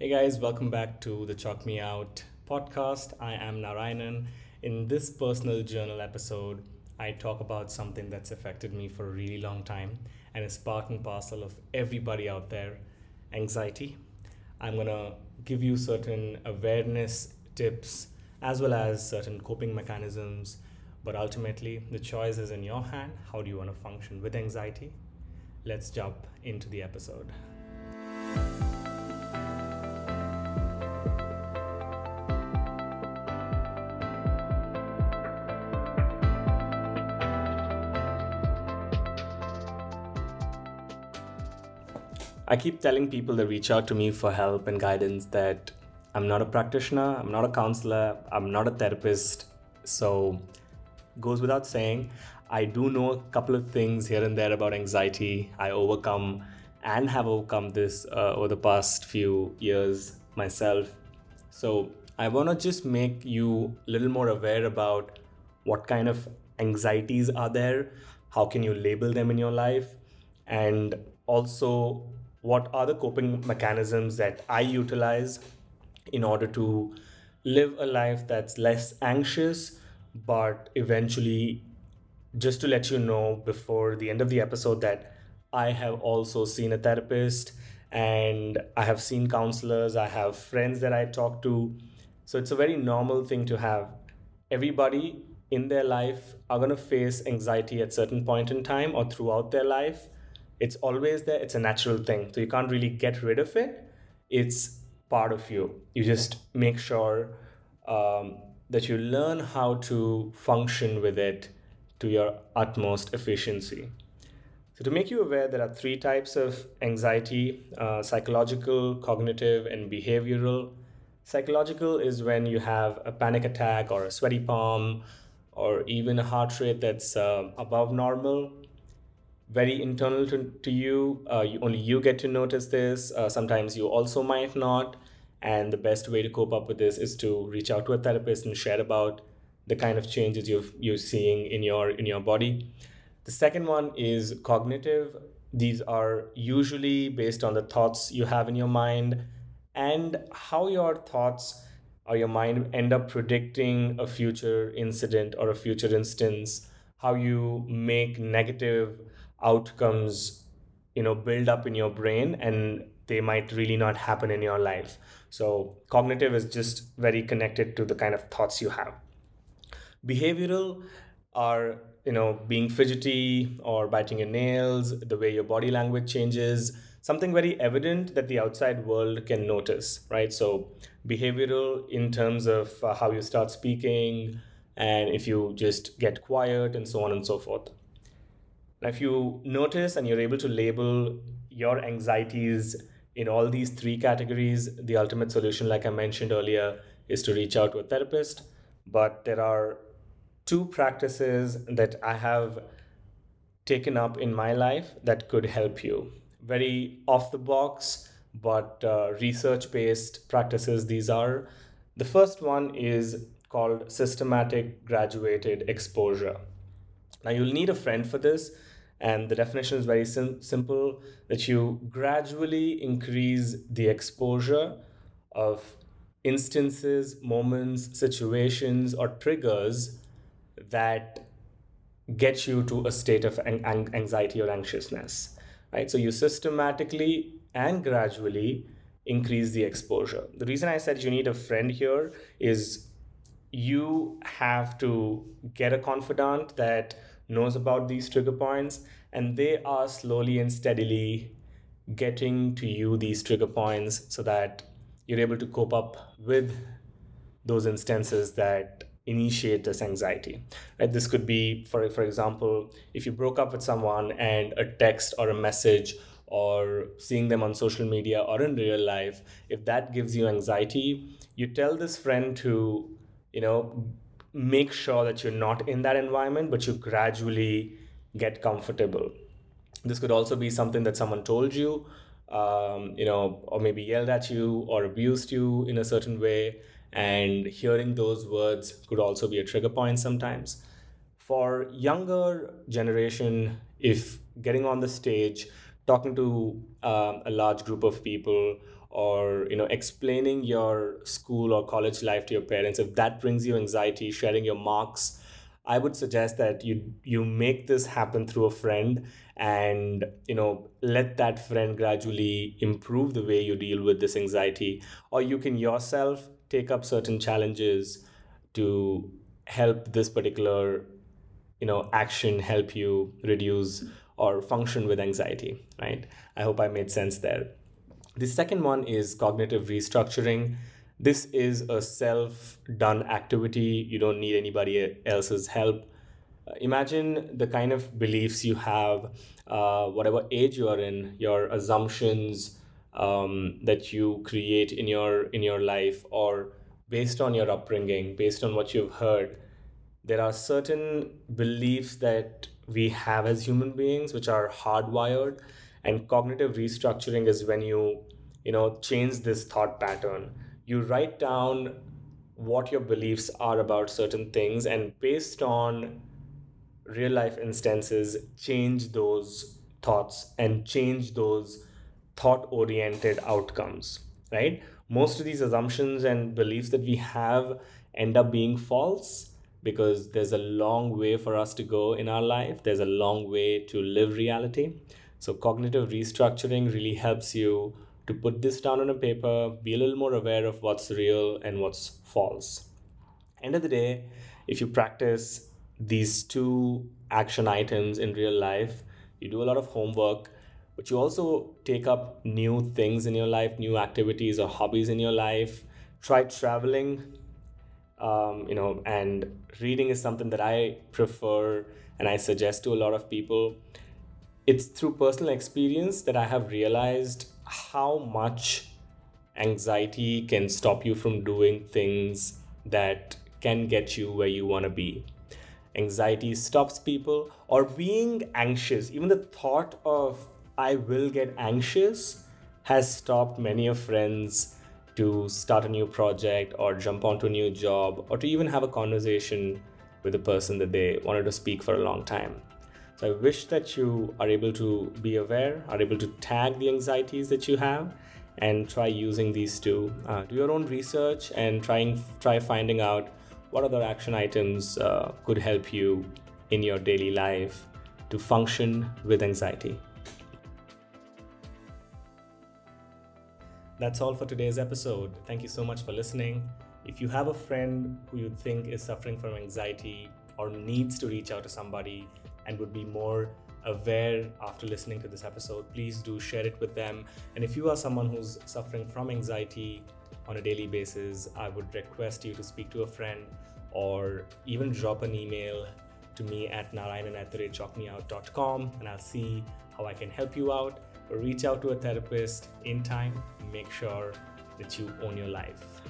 Hey guys, welcome back to the Chalk Me Out podcast. I am Narayanan. In this personal journal episode, I talk about something that's affected me for a really long time and is part and parcel of everybody out there anxiety. I'm to give you certain awareness tips as well as certain coping mechanisms, but ultimately, the choice is in your hand. How do you want to function with anxiety? Let's jump into the episode. I keep telling people that reach out to me for help and guidance that I'm not a practitioner, I'm not a counselor, I'm not a therapist. So, goes without saying, I do know a couple of things here and there about anxiety. I overcome and have overcome this uh, over the past few years myself. So, I want to just make you a little more aware about what kind of anxieties are there, how can you label them in your life, and also what are the coping mechanisms that I utilize in order to live a life that's less anxious, but eventually, just to let you know before the end of the episode, that I have also seen a therapist and I have seen counselors, I have friends that I talk to. So it's a very normal thing to have. Everybody in their life are going to face anxiety at certain point in time or throughout their life it's always there. It's a natural thing. So you can't really get rid of it. It's part of you. You just make sure um, that you learn how to function with it to your utmost efficiency. So to make you aware there are three types of anxiety uh, psychological cognitive and behavioral. Psychological is when you have a panic attack or a sweaty palm or even a heart rate that's uh, above normal very internal to, to you. Uh, you. Only you get to notice this. Uh, sometimes you also might not. And the best way to cope up with this is to reach out to a therapist and share about the kind of changes you've, you're seeing in your in your body. The second one is cognitive. These are usually based on the thoughts you have in your mind and how your thoughts or your mind end up predicting a future incident or a future instance, how you make negative outcomes you know build up in your brain and they might really not happen in your life. So cognitive is just very connected to the kind of thoughts you have. Behavioral are you know being fidgety or biting your nails the way your body language changes something very evident that the outside world can notice right? So behavioral in terms of uh, how you start speaking and if you just get quiet and so on and so forth now, if you notice and you're able to label your anxieties in all these three categories, the ultimate solution, like I mentioned earlier, is to reach out to a therapist. But there are two practices that I have taken up in my life that could help you. Very off the box, but uh, research based practices these are. The first one is called systematic graduated exposure. Now, you'll need a friend for this and the definition is very sim- simple that you gradually increase the exposure of instances, moments, situations, or triggers that get you to a state of an- anxiety or anxiousness. Right? So you systematically and gradually increase the exposure. The reason I said you need a friend here is you have to get a confidant that knows about these trigger points and they are slowly and steadily getting to you these trigger points so that you're able to cope up with those instances that initiate this anxiety right? This could be for for example if you broke up with someone and a text or a message or seeing them on social media or in real life if that gives you anxiety you tell this friend to you know make sure that you're not in that environment, but you gradually get comfortable. This could also be something that someone told you, um, you know, or maybe yelled at you or abused you in a certain way. And hearing those words could also be a trigger point sometimes. For younger generation, if getting on the stage, talking to uh, a large group of people, or you know explaining your school or college life to your parents if that brings you anxiety sharing your marks i would suggest that you you make this happen through a friend and you know let that friend gradually improve the way you deal with this anxiety. Or you can yourself take up certain challenges to help this particular you know action help you reduce or function with anxiety right? I hope i made sense there the second one is cognitive restructuring. This is a self done activity. You don't need anybody else's help. Imagine the kind of beliefs you have, uh, whatever age you are in, your assumptions um, that you create in your in your life, or based on your upbringing, based on what you've heard. There are certain beliefs that we have as human beings which are hardwired, and cognitive restructuring is when you you know change this thought pattern. You write down what your beliefs are about certain things, and based on real life instances change those thoughts and change those thought oriented outcomes right? Most of these assumptions and beliefs that we have end up being false because there's a long way for us to go in our life. There's a long way to live reality. So cognitive restructuring really helps you to put this down on a paper be a little more aware of what's real and what's false end of the day if you practice these two action items in real life. You do a lot of homework, but you also take up new things in your life, new activities or hobbies in your life. Try traveling, um, you know, and reading is something that I prefer and I suggest to a lot of people. It's through personal experience that I have realized how much anxiety can stop you from doing things that can get you where you want to be. Anxiety stops people or being anxious even the thought of i will get anxious has stopped many of friends to start a new project or jump onto a new job or to even have a conversation with a person that they wanted to speak for a long time so i wish that you are able to be aware are able to tag the anxieties that you have and try using these two uh, do your own research and trying try finding out what other action items uh, could help you in your daily life to function with anxiety. That's all for today's episode. Thank you so much for listening. If you have a friend who you think is suffering from anxiety or needs to reach out to somebody and would be more aware after listening to this episode, please do share it with them. And if you are someone who's suffering from anxiety on a daily basis, I would request you to speak to a friend or even drop an email to me at narayanan and I'll see how I can help you out. Or reach out to a therapist in time. Make sure that you own your life.